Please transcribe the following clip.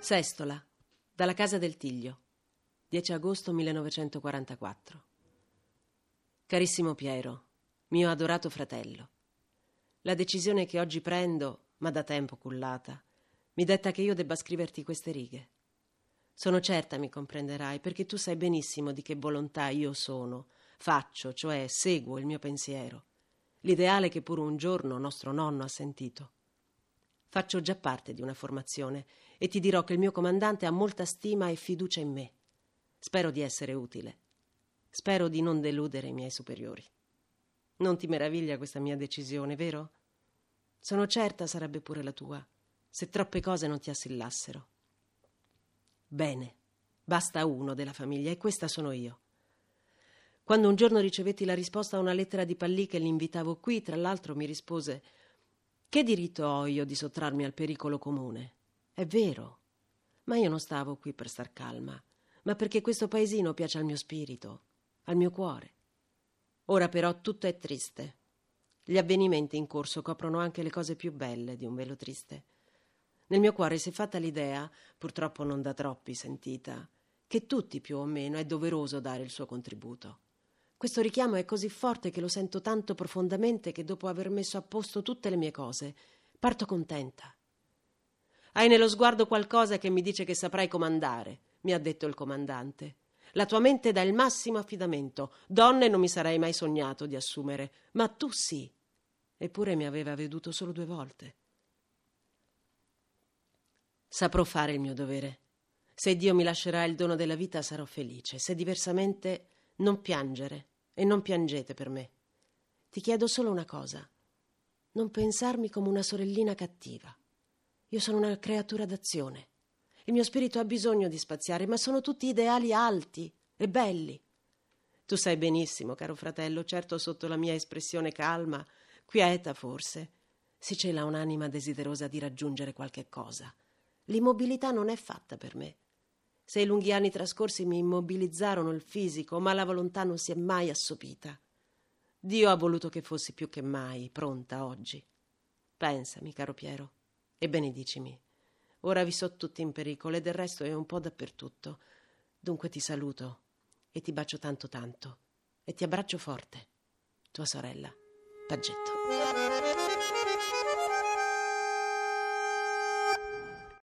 Sestola, dalla casa del Tiglio, 10 agosto 1944. Carissimo Piero, mio adorato fratello, la decisione che oggi prendo, ma da tempo cullata, mi detta che io debba scriverti queste righe. Sono certa mi comprenderai, perché tu sai benissimo di che volontà io sono, faccio, cioè seguo il mio pensiero, l'ideale che pure un giorno nostro nonno ha sentito. Faccio già parte di una formazione e ti dirò che il mio comandante ha molta stima e fiducia in me. Spero di essere utile. Spero di non deludere i miei superiori. Non ti meraviglia questa mia decisione, vero? Sono certa sarebbe pure la tua, se troppe cose non ti assillassero. Bene, basta uno della famiglia e questa sono io. Quando un giorno ricevetti la risposta a una lettera di Pallì che l'invitavo qui, tra l'altro mi rispose che diritto ho io di sottrarmi al pericolo comune? È vero, ma io non stavo qui per star calma, ma perché questo paesino piace al mio spirito, al mio cuore. Ora però tutto è triste. Gli avvenimenti in corso coprono anche le cose più belle di un velo triste. Nel mio cuore si è fatta l'idea, purtroppo non da troppi sentita, che tutti più o meno è doveroso dare il suo contributo. Questo richiamo è così forte che lo sento tanto profondamente che dopo aver messo a posto tutte le mie cose, parto contenta. Hai nello sguardo qualcosa che mi dice che saprai comandare, mi ha detto il comandante. La tua mente dà il massimo affidamento. Donne non mi sarei mai sognato di assumere, ma tu sì. Eppure mi aveva veduto solo due volte. Saprò fare il mio dovere. Se Dio mi lascerà il dono della vita sarò felice, se diversamente non piangere e non piangete per me. Ti chiedo solo una cosa. Non pensarmi come una sorellina cattiva. Io sono una creatura d'azione. Il mio spirito ha bisogno di spaziare, ma sono tutti ideali alti e belli. Tu sai benissimo, caro fratello, certo sotto la mia espressione calma, quieta forse, si cela un'anima desiderosa di raggiungere qualche cosa. L'immobilità non è fatta per me. Se i lunghi anni trascorsi mi immobilizzarono il fisico, ma la volontà non si è mai assopita. Dio ha voluto che fossi più che mai pronta oggi. Pensami, caro Piero, e benedicimi. Ora vi so tutti in pericolo e del resto è un po' dappertutto. Dunque ti saluto e ti bacio tanto tanto e ti abbraccio forte. Tua sorella, Paggetto.